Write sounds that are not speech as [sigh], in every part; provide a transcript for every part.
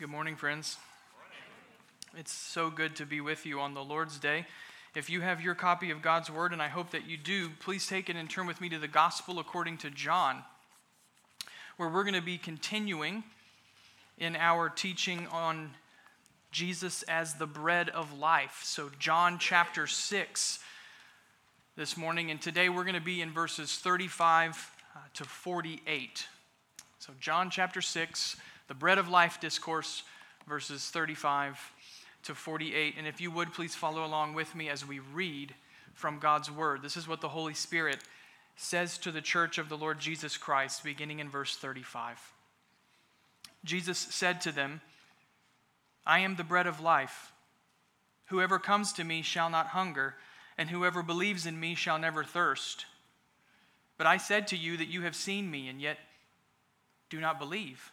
Good morning, friends. It's so good to be with you on the Lord's Day. If you have your copy of God's Word, and I hope that you do, please take it and turn with me to the Gospel according to John, where we're going to be continuing in our teaching on Jesus as the bread of life. So, John chapter 6 this morning, and today we're going to be in verses 35 uh, to 48. So, John chapter 6 the Bread of Life discourse, verses 35 to 48. And if you would, please follow along with me as we read from God's Word. This is what the Holy Spirit says to the church of the Lord Jesus Christ, beginning in verse 35. Jesus said to them, I am the bread of life. Whoever comes to me shall not hunger, and whoever believes in me shall never thirst. But I said to you that you have seen me, and yet do not believe.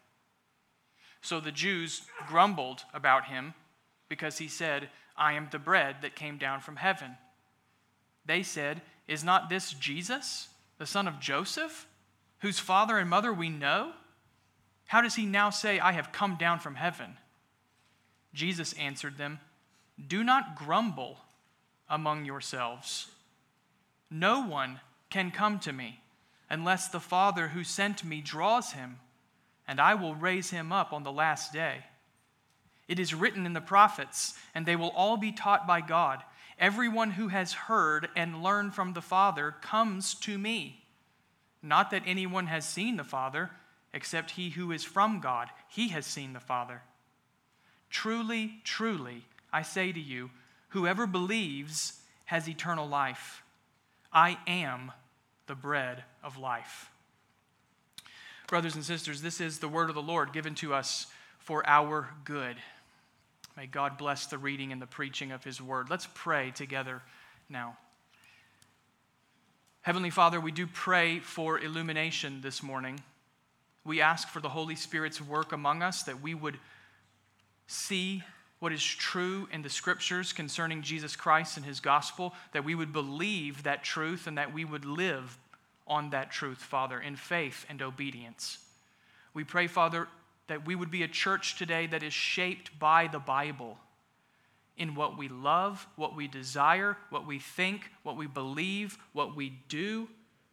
So the Jews grumbled about him because he said, I am the bread that came down from heaven. They said, Is not this Jesus, the son of Joseph, whose father and mother we know? How does he now say, I have come down from heaven? Jesus answered them, Do not grumble among yourselves. No one can come to me unless the Father who sent me draws him and I will raise him up on the last day. It is written in the prophets, and they will all be taught by God. Everyone who has heard and learned from the Father comes to me. Not that anyone has seen the Father, except he who is from God. He has seen the Father. Truly, truly, I say to you, whoever believes has eternal life. I am the bread of life. Brothers and sisters, this is the word of the Lord given to us for our good. May God bless the reading and the preaching of his word. Let's pray together now. Heavenly Father, we do pray for illumination this morning. We ask for the Holy Spirit's work among us that we would see what is true in the scriptures concerning Jesus Christ and his gospel, that we would believe that truth and that we would live on that truth, Father, in faith and obedience. We pray, Father, that we would be a church today that is shaped by the Bible in what we love, what we desire, what we think, what we believe, what we do.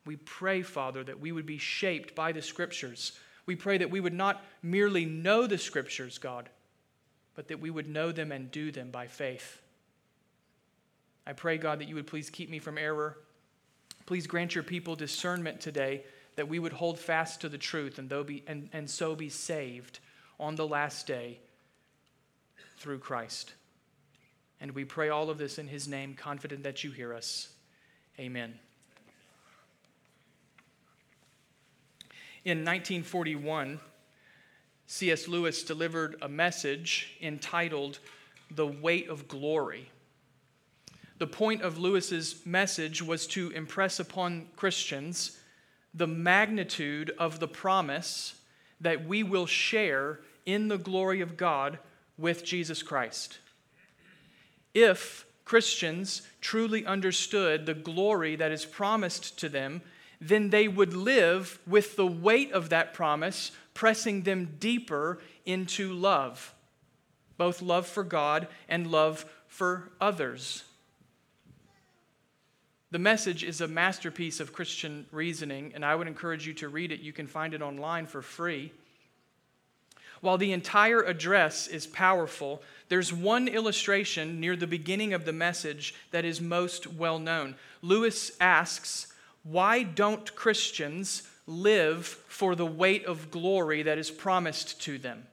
We pray, Father, that we would be shaped by the Scriptures. We pray that we would not merely know the Scriptures, God, but that we would know them and do them by faith. I pray, God, that you would please keep me from error. Please grant your people discernment today that we would hold fast to the truth and, be, and, and so be saved on the last day through Christ. And we pray all of this in his name, confident that you hear us. Amen. In 1941, C.S. Lewis delivered a message entitled The Weight of Glory. The point of Lewis's message was to impress upon Christians the magnitude of the promise that we will share in the glory of God with Jesus Christ. If Christians truly understood the glory that is promised to them, then they would live with the weight of that promise pressing them deeper into love, both love for God and love for others. The message is a masterpiece of Christian reasoning, and I would encourage you to read it. You can find it online for free. While the entire address is powerful, there's one illustration near the beginning of the message that is most well known. Lewis asks, Why don't Christians live for the weight of glory that is promised to them?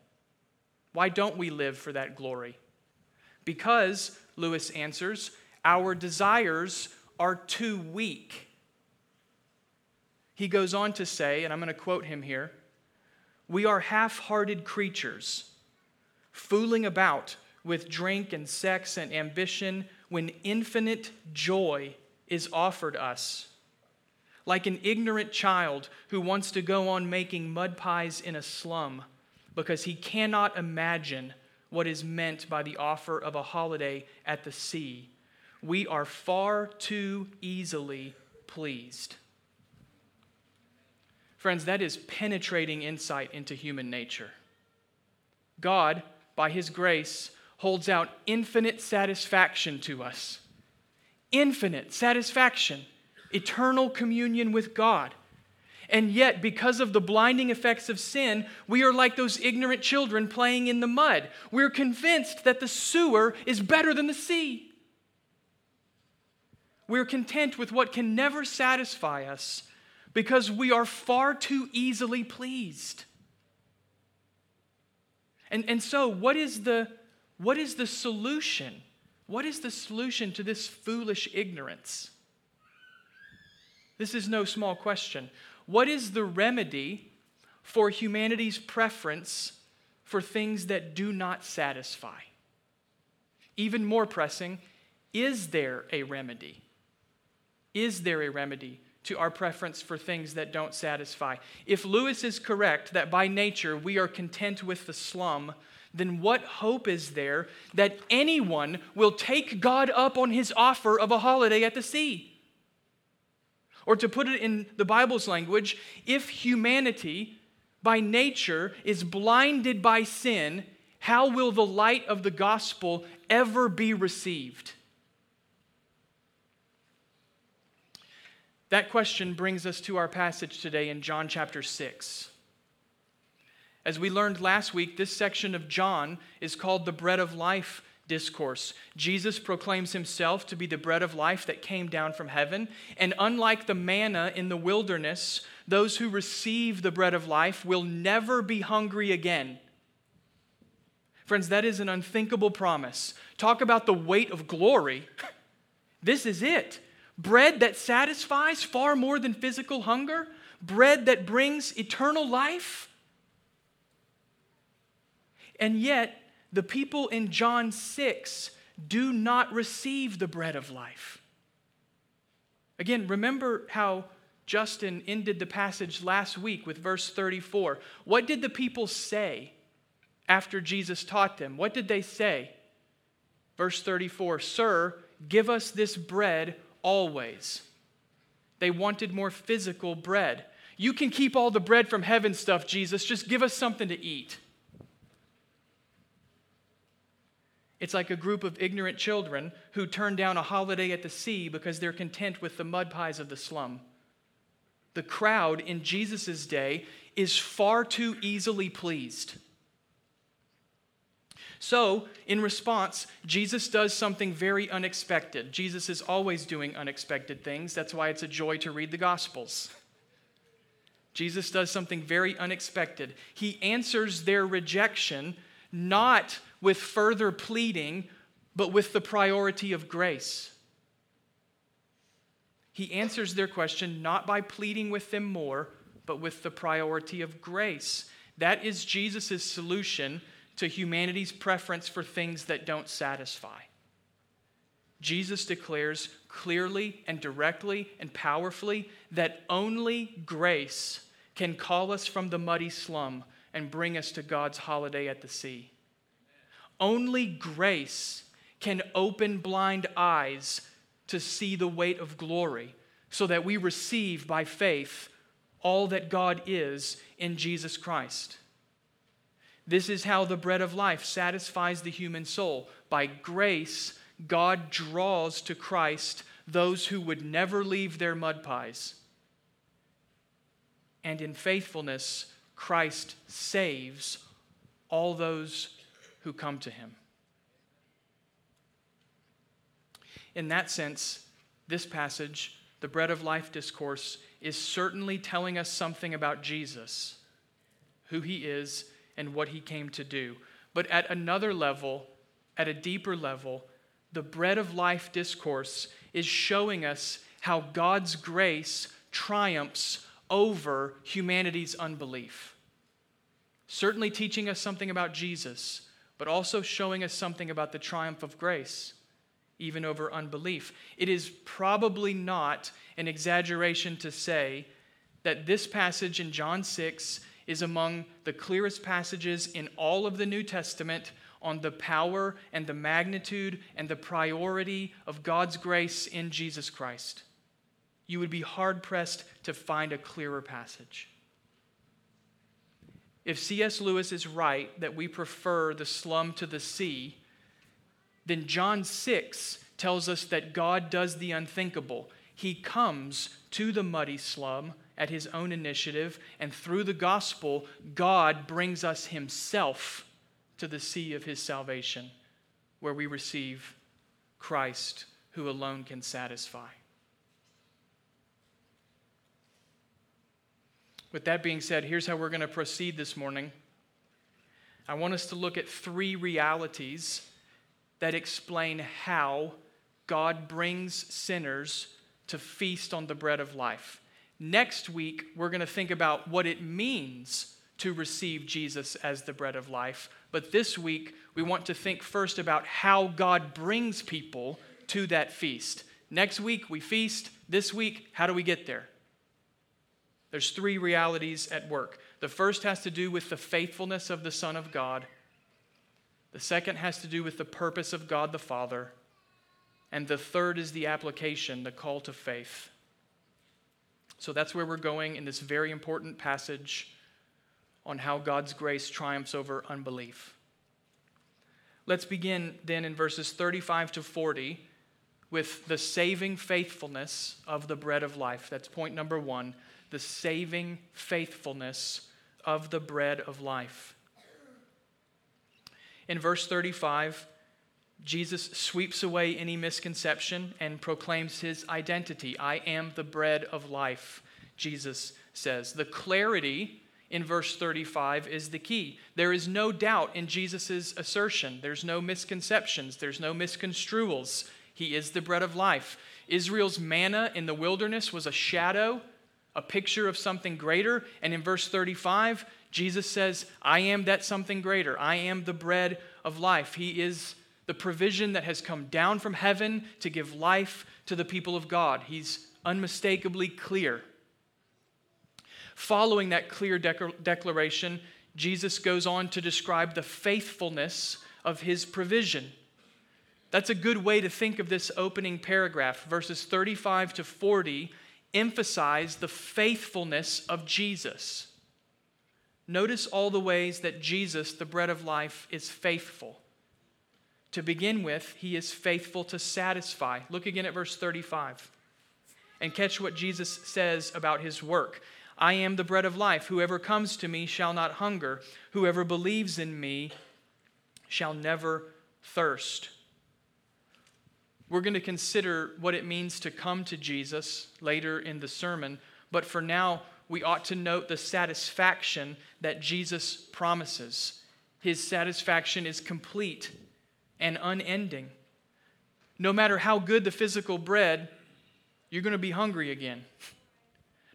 Why don't we live for that glory? Because, Lewis answers, our desires are too weak. He goes on to say, and I'm going to quote him here We are half hearted creatures, fooling about with drink and sex and ambition when infinite joy is offered us. Like an ignorant child who wants to go on making mud pies in a slum because he cannot imagine what is meant by the offer of a holiday at the sea. We are far too easily pleased. Friends, that is penetrating insight into human nature. God, by His grace, holds out infinite satisfaction to us. Infinite satisfaction, eternal communion with God. And yet, because of the blinding effects of sin, we are like those ignorant children playing in the mud. We're convinced that the sewer is better than the sea. We're content with what can never satisfy us because we are far too easily pleased. And, and so, what is, the, what is the solution? What is the solution to this foolish ignorance? This is no small question. What is the remedy for humanity's preference for things that do not satisfy? Even more pressing, is there a remedy? Is there a remedy to our preference for things that don't satisfy? If Lewis is correct that by nature we are content with the slum, then what hope is there that anyone will take God up on his offer of a holiday at the sea? Or to put it in the Bible's language, if humanity by nature is blinded by sin, how will the light of the gospel ever be received? That question brings us to our passage today in John chapter 6. As we learned last week, this section of John is called the bread of life discourse. Jesus proclaims himself to be the bread of life that came down from heaven. And unlike the manna in the wilderness, those who receive the bread of life will never be hungry again. Friends, that is an unthinkable promise. Talk about the weight of glory. [laughs] This is it. Bread that satisfies far more than physical hunger, bread that brings eternal life. And yet, the people in John 6 do not receive the bread of life. Again, remember how Justin ended the passage last week with verse 34. What did the people say after Jesus taught them? What did they say? Verse 34 Sir, give us this bread always. They wanted more physical bread. You can keep all the bread from heaven stuff, Jesus. Just give us something to eat. It's like a group of ignorant children who turn down a holiday at the sea because they're content with the mud pies of the slum. The crowd in Jesus' day is far too easily pleased. So, in response, Jesus does something very unexpected. Jesus is always doing unexpected things. That's why it's a joy to read the Gospels. Jesus does something very unexpected. He answers their rejection not with further pleading, but with the priority of grace. He answers their question not by pleading with them more, but with the priority of grace. That is Jesus' solution to humanity's preference for things that don't satisfy. Jesus declares clearly and directly and powerfully that only grace can call us from the muddy slum and bring us to God's holiday at the sea. Only grace can open blind eyes to see the weight of glory so that we receive by faith all that God is in Jesus Christ. This is how the bread of life satisfies the human soul. By grace, God draws to Christ those who would never leave their mud pies. And in faithfulness, Christ saves all those who come to him. In that sense, this passage, the bread of life discourse, is certainly telling us something about Jesus, who he is, and what he came to do. But at another level, at a deeper level, the bread of life discourse is showing us how God's grace triumphs over humanity's unbelief. Certainly teaching us something about Jesus, but also showing us something about the triumph of grace, even over unbelief. It is probably not an exaggeration to say that this passage in John 6 is among the clearest passages in all of the New Testament on the power and the magnitude and the priority of God's grace in Jesus Christ. You would be hard pressed to find a clearer passage. If C.S. Lewis is right that we prefer the slum to the sea, then John 6 tells us that God does the unthinkable. He comes to the muddy slum at his own initiative, and through the gospel, God brings us himself to the sea of his salvation, where we receive Christ, who alone can satisfy. With that being said, here's how we're going to proceed this morning. I want us to look at three realities that explain how God brings sinners to feast on the bread of life. Next week, we're going to think about what it means to receive Jesus as the bread of life. But this week, we want to think first about how God brings people to that feast. Next week, we feast. This week, how do we get there? There's three realities at work. The first has to do with the faithfulness of the Son of God. The second has to do with the purpose of God the Father. And the third is the application, the call to faith. So that's where we're going in this very important passage on how God's grace triumphs over unbelief. Let's begin then in verses 35 to 40 with the saving faithfulness of the bread of life. That's point number one the saving faithfulness of the bread of life. In verse 35, Jesus sweeps away any misconception and proclaims his identity. I am the bread of life, Jesus says. The clarity in verse 35 is the key. There is no doubt in Jesus' assertion, there's no misconceptions, there's no misconstruals. He is the bread of life. Israel's manna in the wilderness was a shadow, a picture of something greater. And in verse 35, Jesus says, I am that something greater. I am the bread of life. He is the provision that has come down from heaven to give life to the people of God. He's unmistakably clear. Following that clear declaration, Jesus goes on to describe the faithfulness of his provision. That's a good way to think of this opening paragraph. Verses 35 to 40 emphasize the faithfulness of Jesus. Notice all the ways that Jesus, the bread of life, is faithful. To begin with, he is faithful to satisfy. Look again at verse 35 and catch what Jesus says about his work. I am the bread of life. Whoever comes to me shall not hunger. Whoever believes in me shall never thirst. We're going to consider what it means to come to Jesus later in the sermon, but for now, we ought to note the satisfaction that Jesus promises. His satisfaction is complete and unending. No matter how good the physical bread, you're going to be hungry again.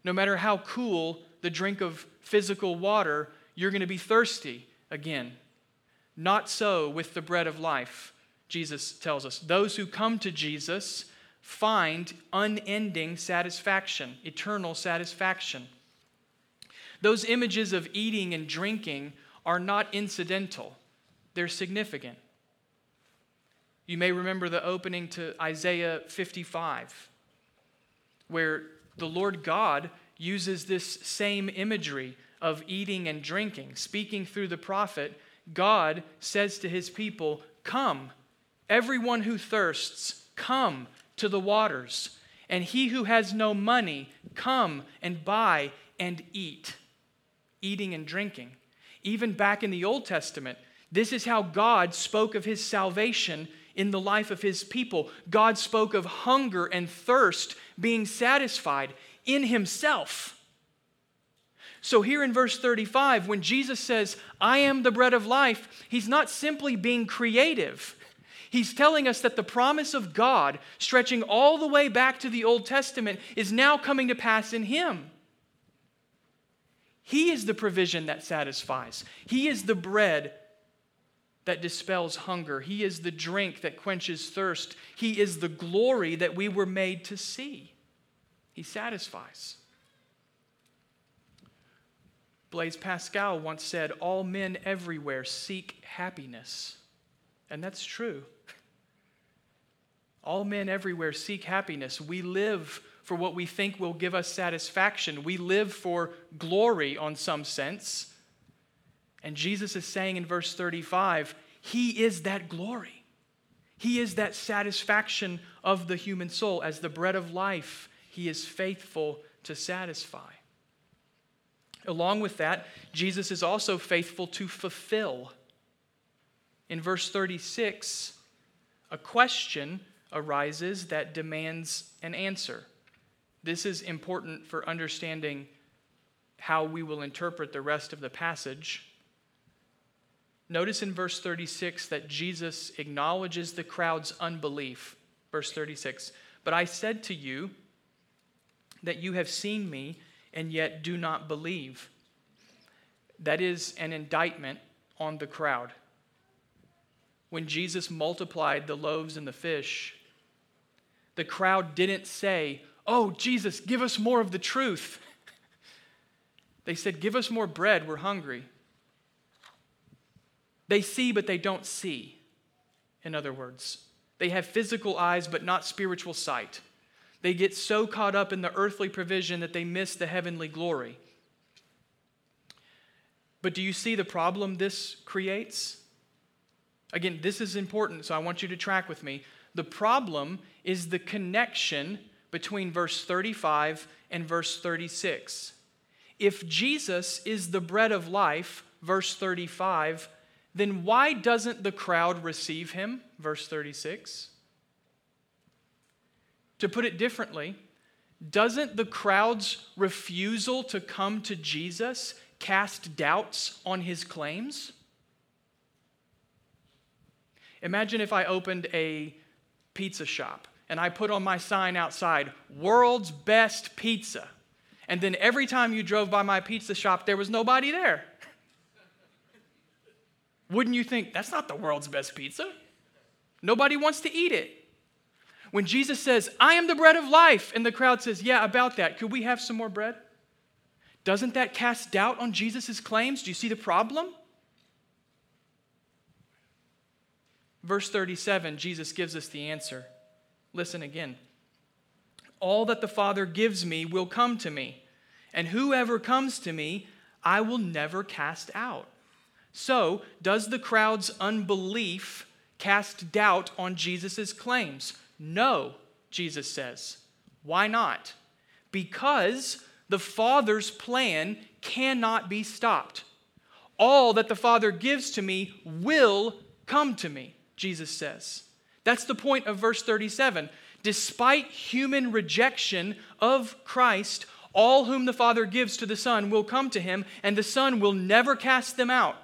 No matter how cool the drink of physical water, you're going to be thirsty again. Not so with the bread of life, Jesus tells us. Those who come to Jesus find unending satisfaction, eternal satisfaction. Those images of eating and drinking are not incidental, they're significant. You may remember the opening to Isaiah 55, where the Lord God uses this same imagery of eating and drinking. Speaking through the prophet, God says to his people, Come, everyone who thirsts, come to the waters. And he who has no money, come and buy and eat. Eating and drinking. Even back in the Old Testament, this is how God spoke of his salvation in the life of his people. God spoke of hunger and thirst being satisfied in himself. So, here in verse 35, when Jesus says, I am the bread of life, he's not simply being creative. He's telling us that the promise of God, stretching all the way back to the Old Testament, is now coming to pass in him. He is the provision that satisfies, He is the bread that dispels hunger. He is the drink that quenches thirst. He is the glory that we were made to see. He satisfies. Blaise Pascal once said, All men everywhere seek happiness. And that's true. [laughs] All men everywhere seek happiness. We live for what we think will give us satisfaction. We live for glory on some sense. And Jesus is saying in verse 35, He is that glory. He is that satisfaction of the human soul. As the bread of life, He is faithful to satisfy. Along with that, Jesus is also faithful to fulfill. In verse 36, a question arises that demands an answer. This is important for understanding how we will interpret the rest of the passage. Notice in verse 36 that Jesus acknowledges the crowd's unbelief. Verse 36 But I said to you that you have seen me and yet do not believe. That is an indictment on the crowd. When Jesus multiplied the loaves and the fish, the crowd didn't say, Oh, Jesus, give us more of the truth. [laughs] they said, Give us more bread, we're hungry. They see, but they don't see, in other words. They have physical eyes, but not spiritual sight. They get so caught up in the earthly provision that they miss the heavenly glory. But do you see the problem this creates? Again, this is important, so I want you to track with me. The problem is the connection between verse 35 and verse 36. If Jesus is the bread of life, verse 35, then why doesn't the crowd receive him? Verse 36. To put it differently, doesn't the crowd's refusal to come to Jesus cast doubts on his claims? Imagine if I opened a pizza shop and I put on my sign outside, world's best pizza. And then every time you drove by my pizza shop, there was nobody there. Wouldn't you think that's not the world's best pizza? Nobody wants to eat it. When Jesus says, I am the bread of life, and the crowd says, Yeah, about that, could we have some more bread? Doesn't that cast doubt on Jesus' claims? Do you see the problem? Verse 37, Jesus gives us the answer. Listen again. All that the Father gives me will come to me, and whoever comes to me, I will never cast out. So, does the crowd's unbelief cast doubt on Jesus' claims? No, Jesus says. Why not? Because the Father's plan cannot be stopped. All that the Father gives to me will come to me, Jesus says. That's the point of verse 37. Despite human rejection of Christ, all whom the Father gives to the Son will come to him, and the Son will never cast them out.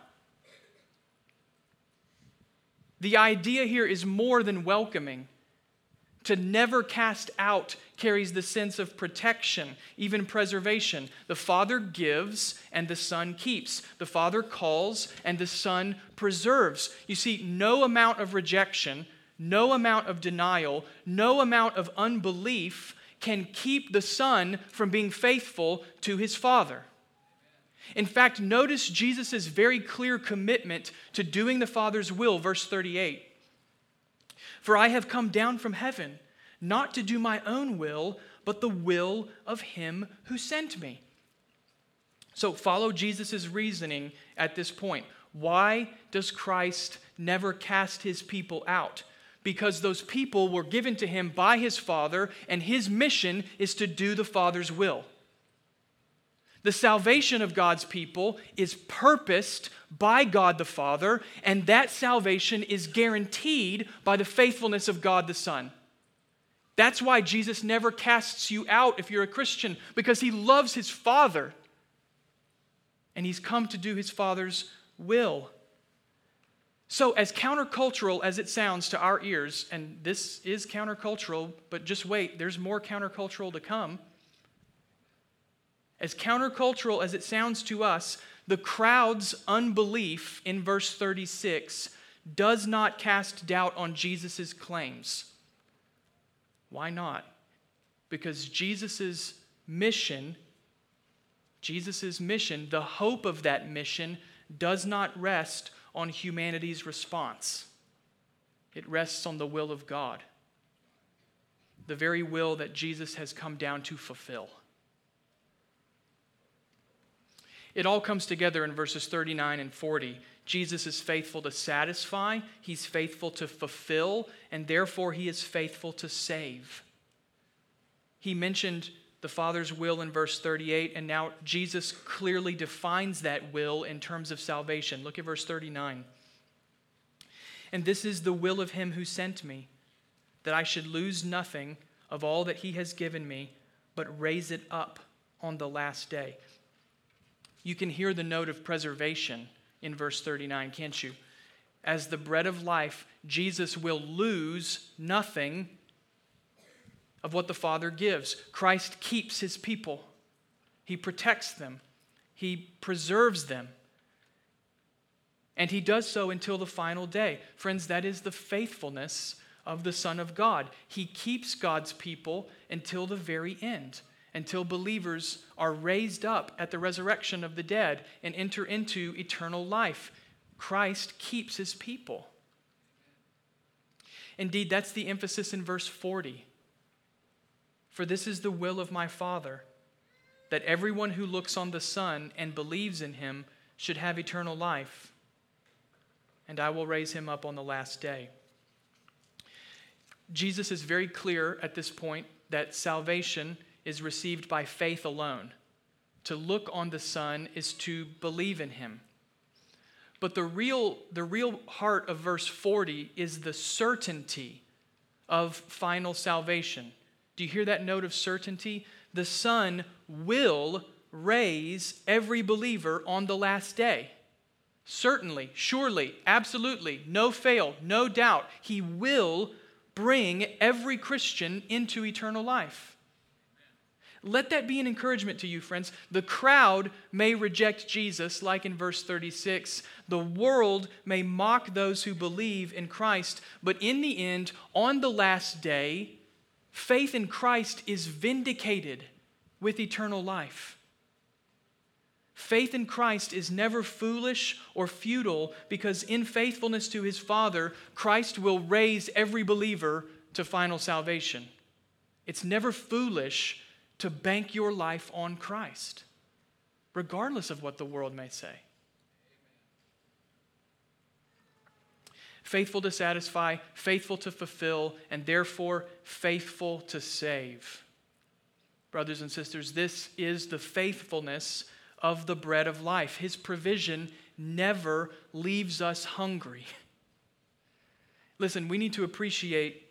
The idea here is more than welcoming. To never cast out carries the sense of protection, even preservation. The Father gives and the Son keeps. The Father calls and the Son preserves. You see, no amount of rejection no amount of denial, no amount of unbelief can keep the Son from being faithful to his Father. In fact, notice Jesus' very clear commitment to doing the Father's will, verse 38. For I have come down from heaven, not to do my own will, but the will of him who sent me. So follow Jesus' reasoning at this point. Why does Christ never cast his people out? because those people were given to him by his Father, and his mission is to do the Father's will. The salvation of God's people is purposed by God the Father, and that salvation is guaranteed by the faithfulness of God the Son. That's why Jesus never casts you out if you're a Christian, because he loves his Father, and he's come to do his Father's will. So, as countercultural as it sounds to our ears, and this is countercultural, but just wait, there's more countercultural to come. As countercultural as it sounds to us, the crowd's unbelief in verse 36 does not cast doubt on Jesus' claims. Why not? Because Jesus' mission, Jesus' mission, the hope of that mission, does not rest on humanity's response. It rests on the will of God, the very will that Jesus has come down to fulfill. It all comes together in verses 39 and 40. Jesus is faithful to satisfy, he's faithful to fulfill, and therefore he is faithful to save. He mentioned the Father's will in verse 38, and now Jesus clearly defines that will in terms of salvation. Look at verse 39. And this is the will of him who sent me, that I should lose nothing of all that he has given me, but raise it up on the last day. You can hear the note of preservation in verse 39, can't you? As the bread of life, Jesus will lose nothing of what the Father gives. Christ keeps his people, he protects them, he preserves them. And he does so until the final day. Friends, that is the faithfulness of the Son of God. He keeps God's people until the very end until believers are raised up at the resurrection of the dead and enter into eternal life. Christ keeps his people. Indeed, that's the emphasis in verse 40. For this is the will of my Father, that everyone who looks on the Son and believes in him should have eternal life, and I will raise him up on the last day. Jesus is very clear at this point that salvation is received by faith alone. To look on the Son is to believe in him. But the real, the real heart of verse 40 is the certainty of final salvation. Do you hear that note of certainty? The Son will raise every believer on the last day. Certainly, surely, absolutely, no fail, no doubt. He will bring every Christian into eternal life. Let that be an encouragement to you, friends. The crowd may reject Jesus, like in verse 36. The world may mock those who believe in Christ. But in the end, on the last day, faith in Christ is vindicated with eternal life. Faith in Christ is never foolish or futile because, in faithfulness to his Father, Christ will raise every believer to final salvation. It's never foolish to bank your life on Christ, regardless of what the world may say. Faithful to satisfy, faithful to fulfill, and therefore faithful to save. Brothers and sisters, this is the faithfulness of the bread of life. His provision never leaves us hungry. [laughs] Listen, we need to appreciate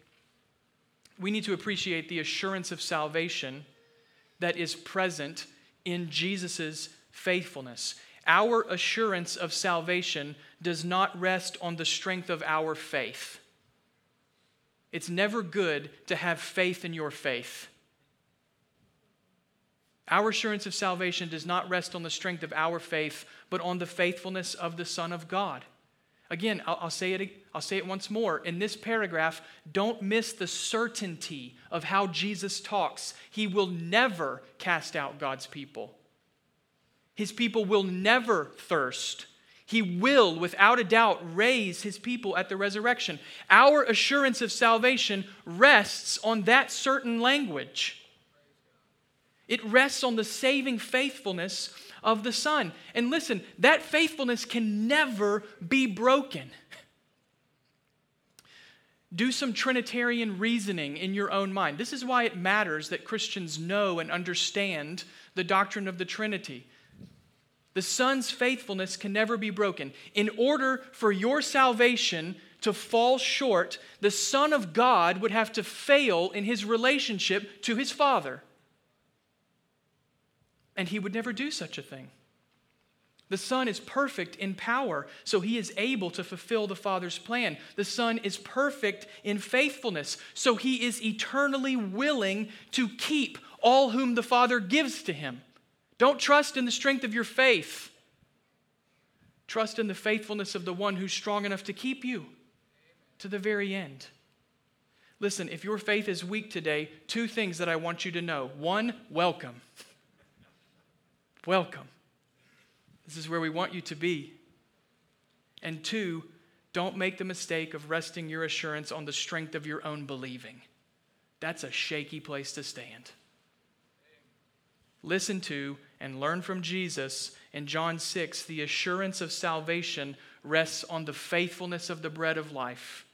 we need to appreciate the assurance of salvation that is present in Jesus' faithfulness. Our assurance of salvation does not rest on the strength of our faith. It's never good to have faith in your faith. Our assurance of salvation does not rest on the strength of our faith, but on the faithfulness of the Son of God. Again, I'll, I'll, say it, I'll say it once more. In this paragraph, don't miss the certainty of how Jesus talks. He will never cast out God's people, His people will never thirst. He will, without a doubt, raise his people at the resurrection. Our assurance of salvation rests on that certain language. It rests on the saving faithfulness of the Son. And listen, that faithfulness can never be broken. Do some Trinitarian reasoning in your own mind. This is why it matters that Christians know and understand the doctrine of the Trinity. The Son's faithfulness can never be broken. In order for your salvation to fall short, the Son of God would have to fail in his relationship to his Father. And he would never do such a thing. The Son is perfect in power, so he is able to fulfill the Father's plan. The Son is perfect in faithfulness, so he is eternally willing to keep all whom the Father gives to him. Don't trust in the strength of your faith. Trust in the faithfulness of the one who's strong enough to keep you to the very end. Listen, if your faith is weak today, two things that I want you to know. One, welcome. Welcome. This is where we want you to be. And two, don't make the mistake of resting your assurance on the strength of your own believing. That's a shaky place to stand. Listen to and learn from Jesus in John 6 the assurance of salvation rests on the faithfulness of the bread of life.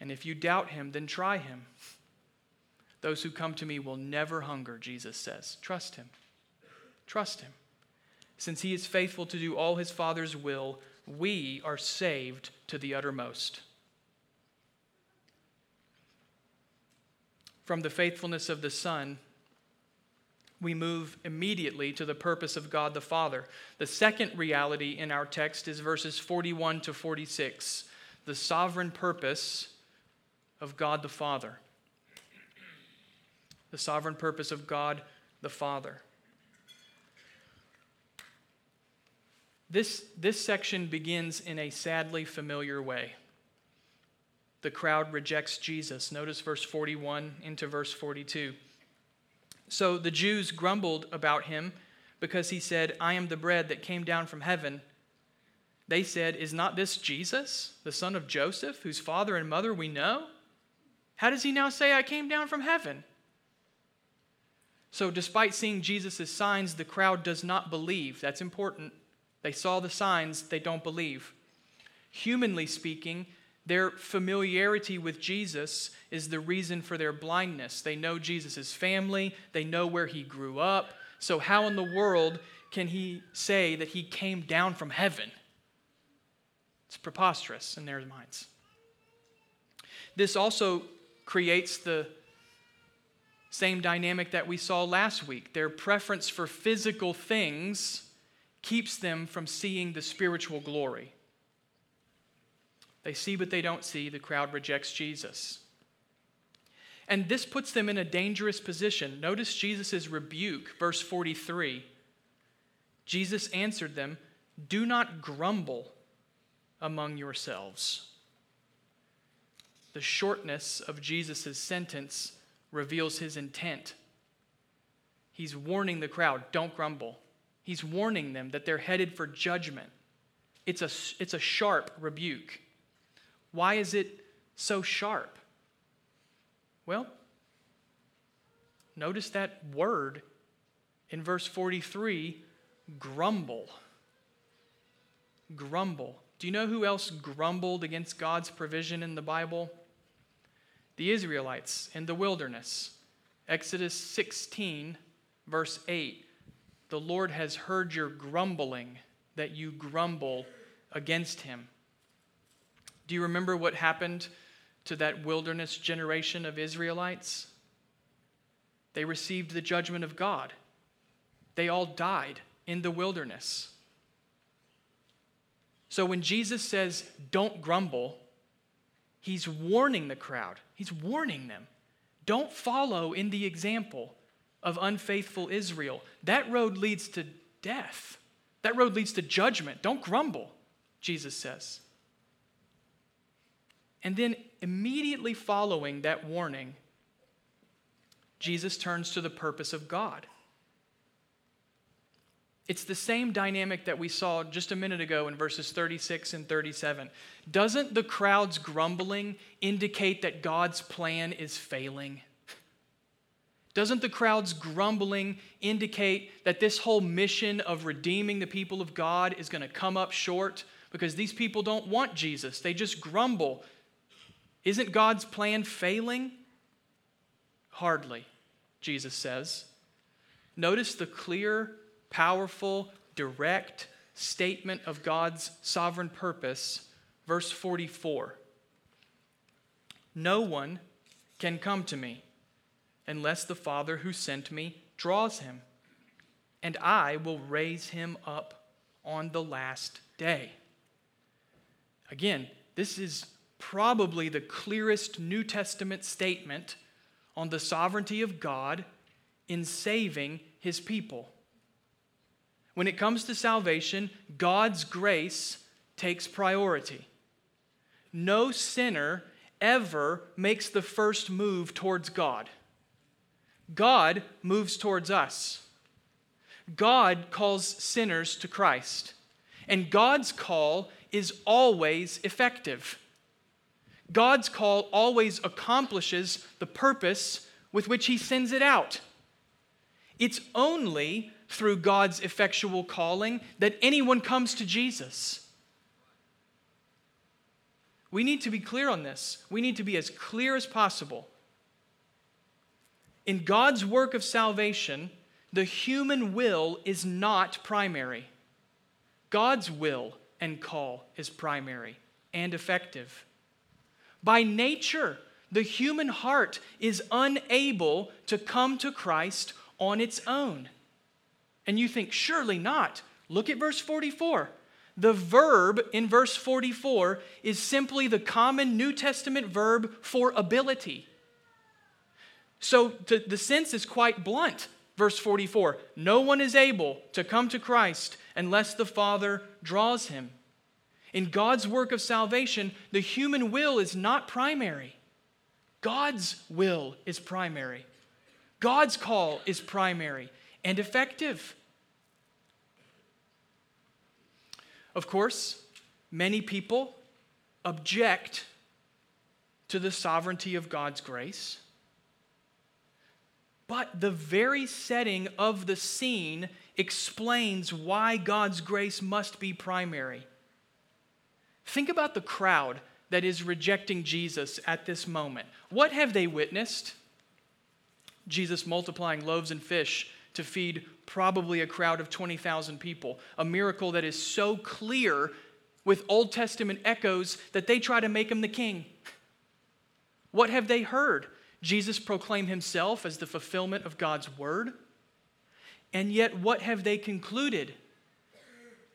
And if you doubt him, then try him. Those who come to me will never hunger, Jesus says. Trust him. Trust him. Since he is faithful to do all his Father's will, we are saved to the uttermost. From the faithfulness of the Son, we move immediately to the purpose of God the Father. The second reality in our text is verses 41 to 46, the sovereign purpose of God the Father. The sovereign purpose of God the Father. This, this section begins in a sadly familiar way. The crowd rejects Jesus. Notice verse 41 into verse 42. So the Jews grumbled about him because he said, I am the bread that came down from heaven. They said, Is not this Jesus, the son of Joseph, whose father and mother we know? How does he now say, I came down from heaven? So, despite seeing Jesus' signs, the crowd does not believe. That's important. They saw the signs, they don't believe. Humanly speaking, their familiarity with Jesus is the reason for their blindness. They know Jesus' family, they know where he grew up. So, how in the world can he say that he came down from heaven? It's preposterous in their minds. This also creates the same dynamic that we saw last week. Their preference for physical things keeps them from seeing the spiritual glory. They see but they don't see. The crowd rejects Jesus. And this puts them in a dangerous position. Notice Jesus' rebuke, verse 43. Jesus answered them, Do not grumble among yourselves. The shortness of Jesus' sentence reveals his intent. He's warning the crowd, don't grumble. He's warning them that they're headed for judgment. It's a, it's a sharp rebuke. Why is it so sharp? Well, notice that word in verse 43 grumble. Grumble. Do you know who else grumbled against God's provision in the Bible? The Israelites in the wilderness. Exodus 16, verse 8. The Lord has heard your grumbling, that you grumble against him. Do you remember what happened to that wilderness generation of Israelites? They received the judgment of God. They all died in the wilderness. So when Jesus says, don't grumble, he's warning the crowd. He's warning them. Don't follow in the example of unfaithful Israel. That road leads to death. That road leads to judgment. Don't grumble, Jesus says. And then immediately following that warning, Jesus turns to the purpose of God. It's the same dynamic that we saw just a minute ago in verses 36 and 37. Doesn't the crowd's grumbling indicate that God's plan is failing? Doesn't the crowd's grumbling indicate that this whole mission of redeeming the people of God is going to come up short? Because these people don't want Jesus, they just grumble. Isn't God's plan failing? Hardly, Jesus says. Notice the clear, powerful, direct statement of God's sovereign purpose, verse 44. No one can come to me unless the Father who sent me draws him, and I will raise him up on the last day. Again, this is probably the clearest New Testament statement on the sovereignty of God in saving his people. when it comes to salvation, God's grace takes priority. No sinner ever makes the first move towards God. God moves towards us. God calls sinners to Christ. And God's call is always effective. God's call always accomplishes the purpose with which He sends it out. It's only through God's effectual calling that anyone comes to Jesus. We need to be clear on this. We need to be as clear as possible. In God's work of salvation, the human will is not primary. God's will and call is primary and effective. By nature, the human heart is unable to come to Christ on its own. And you think, surely not. Look at verse 44. The verb in verse 44 is simply the common New Testament verb for ability. So the, the sense is quite blunt. Verse 44 No one is able to come to Christ unless the Father draws him. In God's work of salvation, the human will is not primary. God's will is primary. God's call is primary and effective. Of course, many people object to the sovereignty of God's grace. But the very setting of the scene explains why God's grace must be primary. Think about the crowd that is rejecting Jesus at this moment. What have they witnessed? Jesus multiplying loaves and fish to feed probably a crowd of 20,000 people. A miracle that is so clear with Old Testament echoes that they try to make him the king. What have they heard? Jesus proclaimed himself as the fulfillment of God's word. And yet, what have they concluded?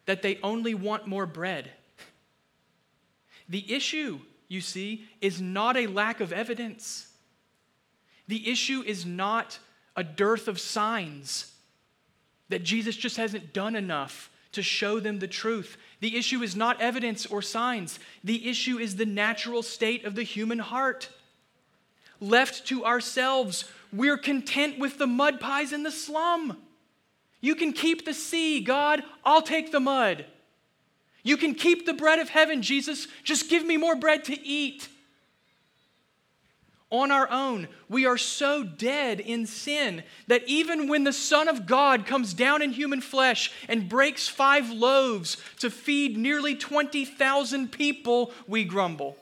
That they only want more bread. The issue, you see, is not a lack of evidence. The issue is not a dearth of signs that Jesus just hasn't done enough to show them the truth. The issue is not evidence or signs, the issue is the natural state of the human heart. Left to ourselves, we're content with the mud pies in the slum. You can keep the sea, God, I'll take the mud. You can keep the bread of heaven, Jesus, just give me more bread to eat on our own. We are so dead in sin that even when the Son of God comes down in human flesh and breaks five loaves to feed nearly 20,000 people, we grumble.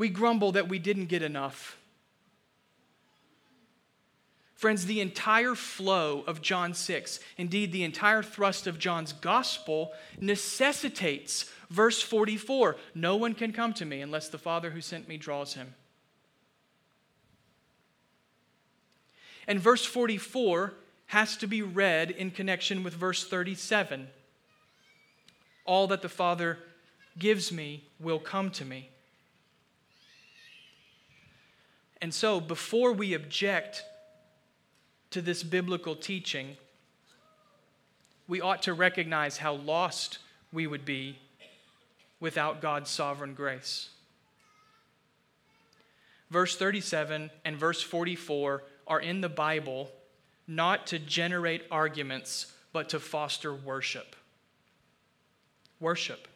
We grumble that we didn't get enough. Friends, the entire flow of John 6, indeed, the entire thrust of John's gospel, necessitates verse 44 No one can come to me unless the Father who sent me draws him. And verse 44 has to be read in connection with verse 37. All that the Father gives me will come to me. And so, before we object to this biblical teaching, we ought to recognize how lost we would be without God's sovereign grace. Verse 37 and verse 44 are in the Bible not to generate arguments, but to foster worship. Worship.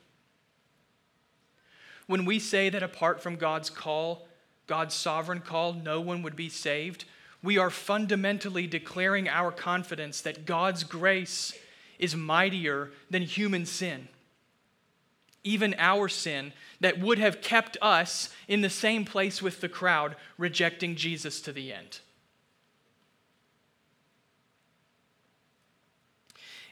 When we say that apart from God's call, God's sovereign call, no one would be saved, we are fundamentally declaring our confidence that God's grace is mightier than human sin. Even our sin that would have kept us in the same place with the crowd, rejecting Jesus to the end.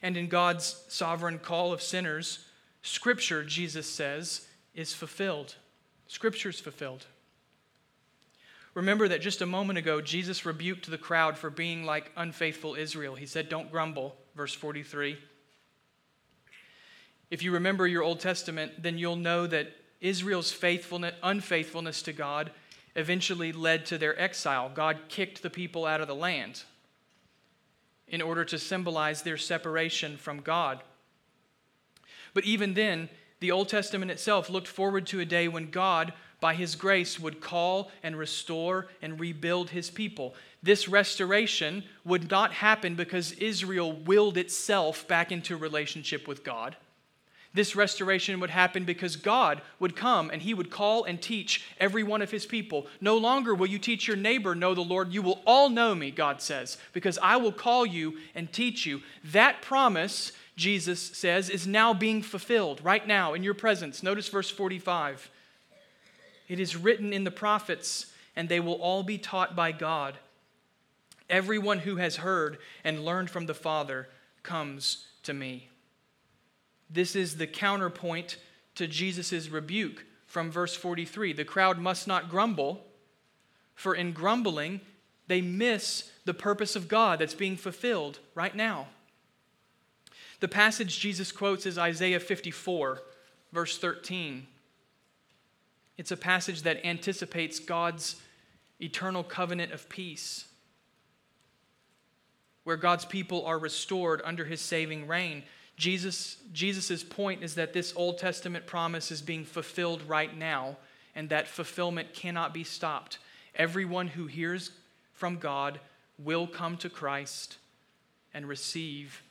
and in God's sovereign call of sinners, Scripture, Jesus says, is fulfilled. Scripture is fulfilled. Remember that just a moment ago, Jesus rebuked the crowd for being like unfaithful Israel. He said, Don't grumble, verse 43. If you remember your Old Testament, then you'll know that Israel's faithfulness, unfaithfulness to God eventually led to their exile. God kicked the people out of the land in order to symbolize their separation from God. But even then, the Old Testament itself looked forward to a day when God, by his grace, would call and restore and rebuild his people. This restoration would not happen because Israel willed itself back into relationship with God. This restoration would happen because God would come and he would call and teach every one of his people. No longer will you teach your neighbor, know the Lord. You will all know me, God says, because I will call you and teach you. That promise, Jesus says, is now being fulfilled right now in your presence. Notice verse 45. It is written in the prophets, and they will all be taught by God. Everyone who has heard and learned from the Father comes to me. This is the counterpoint to Jesus' rebuke from verse 43. The crowd must not grumble, for in grumbling, they miss the purpose of God that's being fulfilled right now. The passage Jesus quotes is Isaiah 54, verse 13. It's a passage that anticipates God's eternal covenant of peace, where God's people are restored under his saving reign. Jesus' Jesus's point is that this Old Testament promise is being fulfilled right now, and that fulfillment cannot be stopped. Everyone who hears from God will come to Christ and receive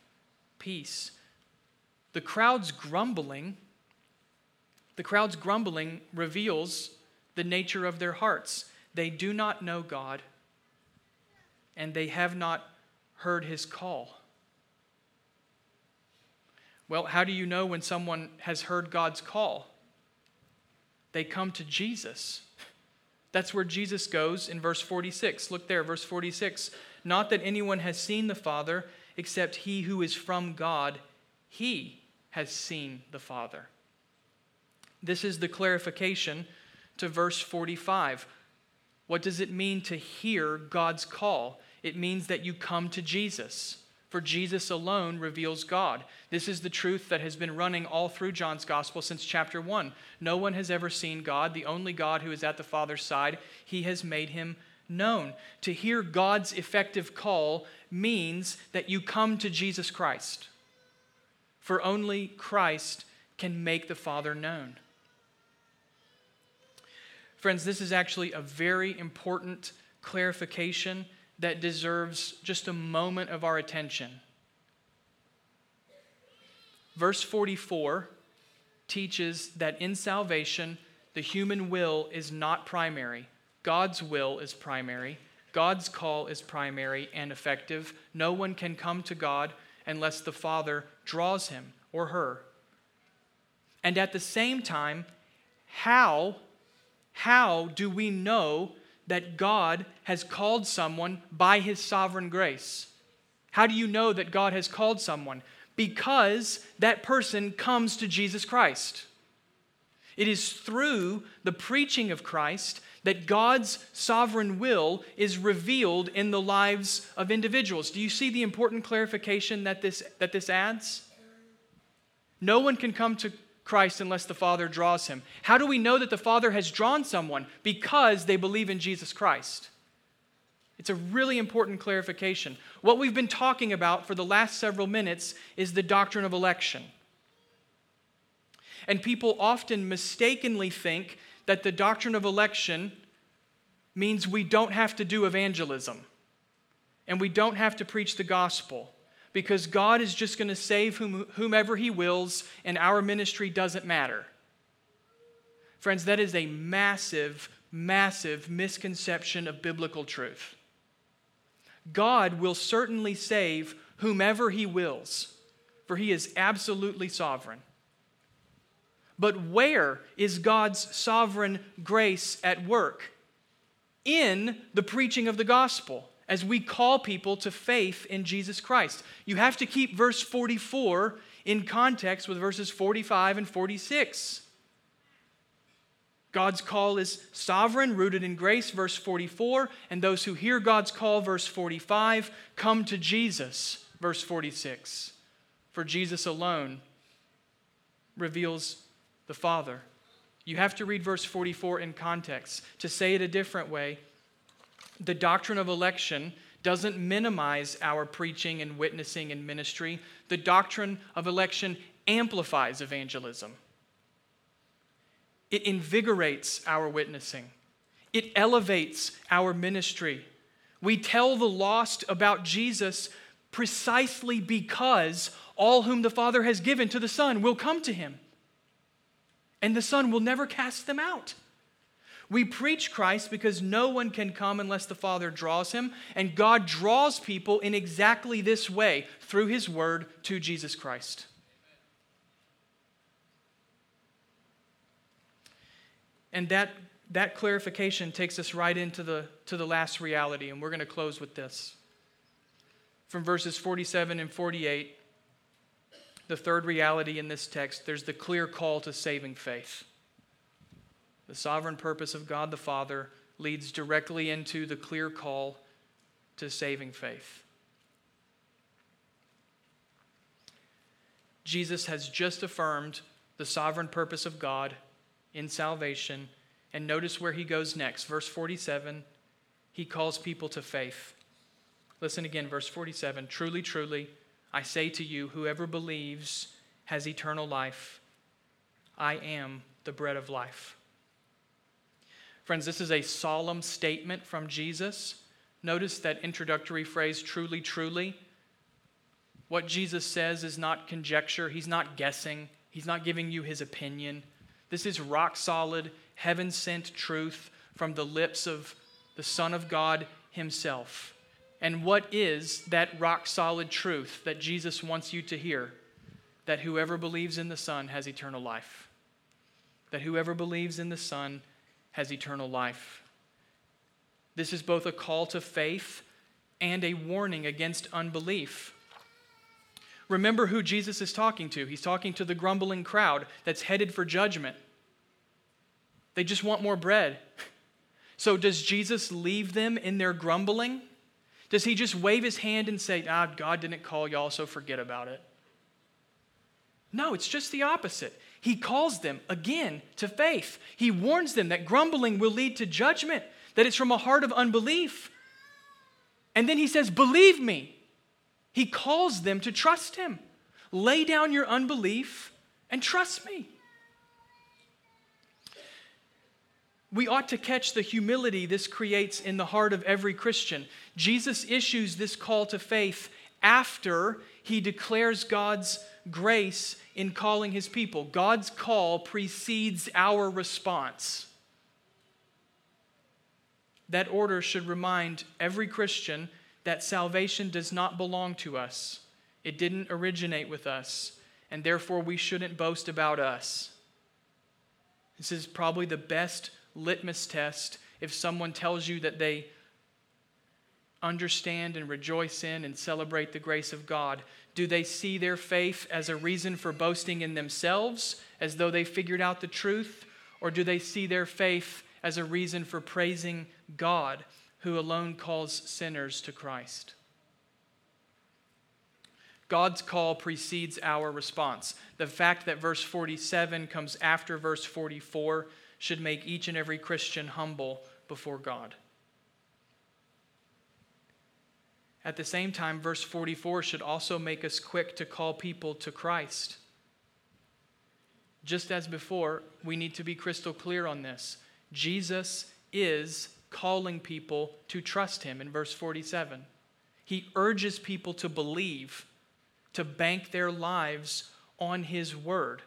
peace. The crowd's grumbling, the crowd's grumbling reveals the nature of their hearts. They do not know God, and they have not heard his call. Well, how do you know when someone has heard God's call? They come to Jesus. That's where Jesus goes in verse 46. Look there, verse 46. Not that anyone has seen the Father except he who is from God, he has seen the Father. This is the clarification to verse 45. What does it mean to hear God's call? It means that you come to Jesus for Jesus alone reveals God. This is the truth that has been running all through John's gospel since chapter 1. No one has ever seen God, the only God who is at the Father's side. He has made him known. To hear God's effective call means that you come to Jesus Christ, for only Christ can make the Father known. Friends, this is actually a very important clarification that deserves just a moment of our attention. Verse 44 teaches that in salvation, the human will is not primary. God's will is primary. God's call is primary and effective. No one can come to God unless the Father draws him or her. And at the same time, how, how do we know that God has called someone by his sovereign grace. How do you know that God has called someone? Because that person comes to Jesus Christ. It is through the preaching of Christ that God's sovereign will is revealed in the lives of individuals. Do you see the important clarification that this, that this adds? No one can come to Christ unless the Father draws him. How do we know that the Father has drawn someone? Because they believe in Jesus Christ. It's a really important clarification. What we've been talking about for the last several minutes is the doctrine of election. And people often mistakenly think that the doctrine of election means we don't have to do evangelism and we don't have to preach the gospel because God is just going to save whom, whomever He wills, and our ministry doesn't matter. Friends, that is a massive, massive misconception of biblical truth. God will certainly save whomever He wills, for He is absolutely sovereign. But where is God's sovereign grace at work? In the preaching of the gospel as we call people to faith in Jesus Christ. You have to keep verse 44 in context with verses 45 and 46. God's call is sovereign, rooted in grace, verse 44, and those who hear God's call, verse 45, come to Jesus, verse 46. For Jesus alone reveals the Father. You have to read verse 44 in context. To say it a different way, the doctrine of election doesn't minimize our preaching and witnessing and ministry. The doctrine of election amplifies evangelism. It invigorates our witnessing. It elevates our ministry. We tell the lost about Jesus precisely because all whom the Father has given to the Son will come to him, and the Son will never cast them out. We preach Christ because no one can come unless the Father draws him, and God draws people in exactly this way through his word to Jesus Christ. And that, that clarification takes us right into the, to the last reality, and we're going to close with this. From verses 47 and 48, the third reality in this text, there's the clear call to saving faith. The sovereign purpose of God the Father leads directly into the clear call to saving faith. Jesus has just affirmed the sovereign purpose of God in salvation. And notice where he goes next. Verse 47, he calls people to faith. Listen again, verse 47 Truly, truly, I say to you, whoever believes has eternal life. I am the bread of life. Friends, this is a solemn statement from Jesus. Notice that introductory phrase, truly, truly. What Jesus says is not conjecture, he's not guessing, he's not giving you his opinion. This is rock solid, heaven sent truth from the lips of the Son of God himself. And what is that rock solid truth that Jesus wants you to hear? That whoever believes in the Son has eternal life. That whoever believes in the Son has eternal life. This is both a call to faith and a warning against unbelief. Remember who Jesus is talking to. He's talking to the grumbling crowd that's headed for judgment. They just want more bread. [laughs] So, does Jesus leave them in their grumbling? Does he just wave his hand and say, Ah, God didn't call y'all, so forget about it? No, it's just the opposite. He calls them again to faith. He warns them that grumbling will lead to judgment, that it's from a heart of unbelief. And then he says, Believe me. He calls them to trust him. Lay down your unbelief and trust me. We ought to catch the humility this creates in the heart of every Christian. Jesus issues this call to faith after he declares God's grace in calling his people. God's call precedes our response. That order should remind every Christian that salvation does not belong to us. It didn't originate with us, and therefore we shouldn't boast about us. This is probably the best litmus test if someone tells you that they understand and rejoice in and celebrate the grace of God? Do they see their faith as a reason for boasting in themselves, as though they figured out the truth? Or do they see their faith as a reason for praising God, who alone calls sinners to Christ? God's call precedes our response. The fact that verse 47 comes after verse 44 should make each and every Christian humble before God. At the same time, verse 44 should also make us quick to call people to Christ. Just as before, we need to be crystal clear on this. Jesus is calling people to trust him in verse 47. He urges people to believe, to bank their lives on his word.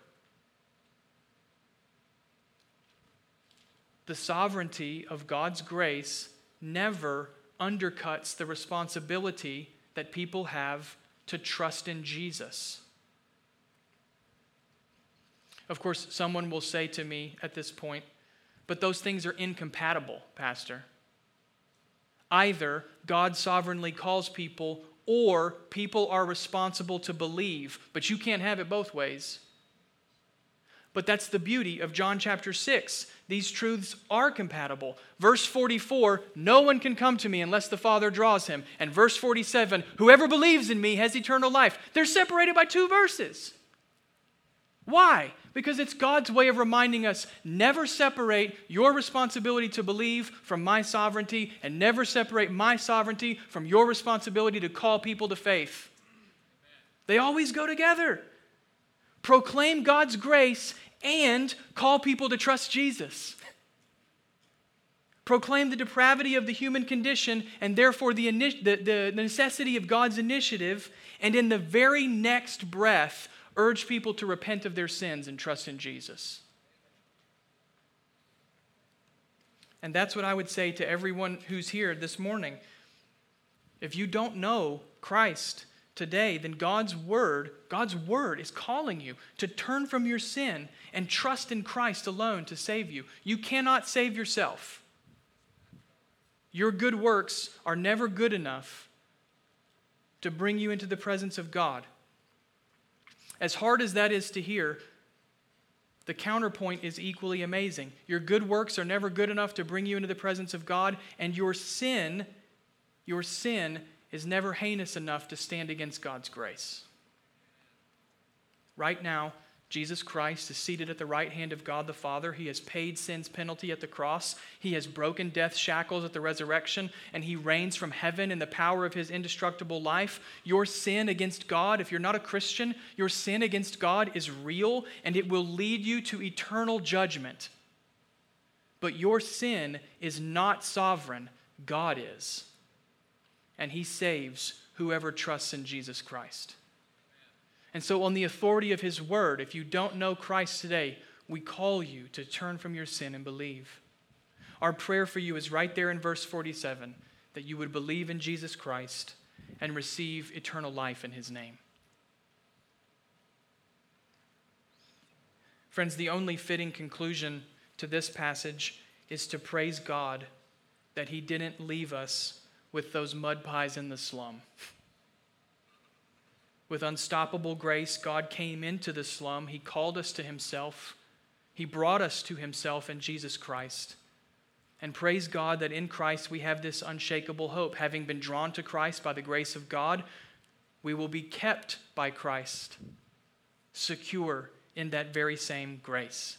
The sovereignty of God's grace never undercuts the responsibility that people have to trust in Jesus. Of course, someone will say to me at this point, but those things are incompatible, Pastor. Either God sovereignly calls people, or people are responsible to believe, but you can't have it both ways. But that's the beauty of John chapter 6. These truths are compatible. Verse 44 no one can come to me unless the Father draws him. And verse 47 whoever believes in me has eternal life. They're separated by two verses. Why? Because it's God's way of reminding us never separate your responsibility to believe from my sovereignty, and never separate my sovereignty from your responsibility to call people to faith. They always go together. Proclaim God's grace and call people to trust Jesus. Proclaim the depravity of the human condition and therefore the, the, the necessity of God's initiative, and in the very next breath, urge people to repent of their sins and trust in Jesus. And that's what I would say to everyone who's here this morning. If you don't know Christ today, then God's word, God's word is calling you to turn from your sin and trust in Christ alone to save you. You cannot save yourself. Your good works are never good enough to bring you into the presence of God. As hard as that is to hear, the counterpoint is equally amazing. Your good works are never good enough to bring you into the presence of God, and your sin, your sin is never heinous enough to stand against God's grace. Right now, Jesus Christ is seated at the right hand of God the Father. He has paid sin's penalty at the cross. He has broken death's shackles at the resurrection, and he reigns from heaven in the power of his indestructible life. Your sin against God, if you're not a Christian, your sin against God is real, and it will lead you to eternal judgment. But your sin is not sovereign, God is. And he saves whoever trusts in Jesus Christ. And so, on the authority of His word, if you don't know Christ today, we call you to turn from your sin and believe. Our prayer for you is right there in verse 47 that you would believe in Jesus Christ and receive eternal life in His name. Friends, the only fitting conclusion to this passage is to praise God that He didn't leave us with those mud pies in the slum. With unstoppable grace, God came into the slum. He called us to Himself. He brought us to Himself in Jesus Christ. And praise God that in Christ we have this unshakable hope. Having been drawn to Christ by the grace of God, we will be kept by Christ, secure in that very same grace.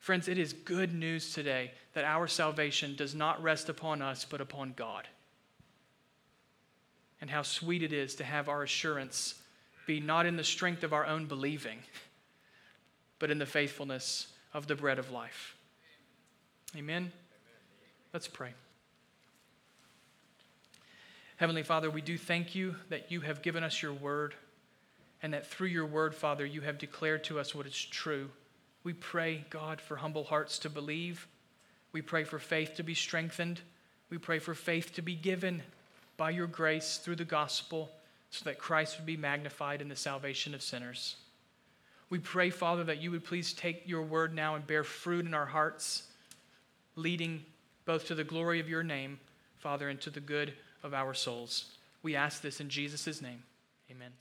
Friends, it is good news today that our salvation does not rest upon us, but upon God and how sweet it is to have our assurance be not in the strength of our own believing, but in the faithfulness of the bread of life. Amen. Let's pray. Heavenly Father, we do thank you that you have given us your word, and that through your word, Father, you have declared to us what is true. We pray, God, for humble hearts to believe. We pray for faith to be strengthened. We pray for faith to be given by your grace through the gospel so that Christ would be magnified in the salvation of sinners. We pray, Father, that you would please take your word now and bear fruit in our hearts, leading both to the glory of your name, Father, and to the good of our souls. We ask this in Jesus' name. Amen.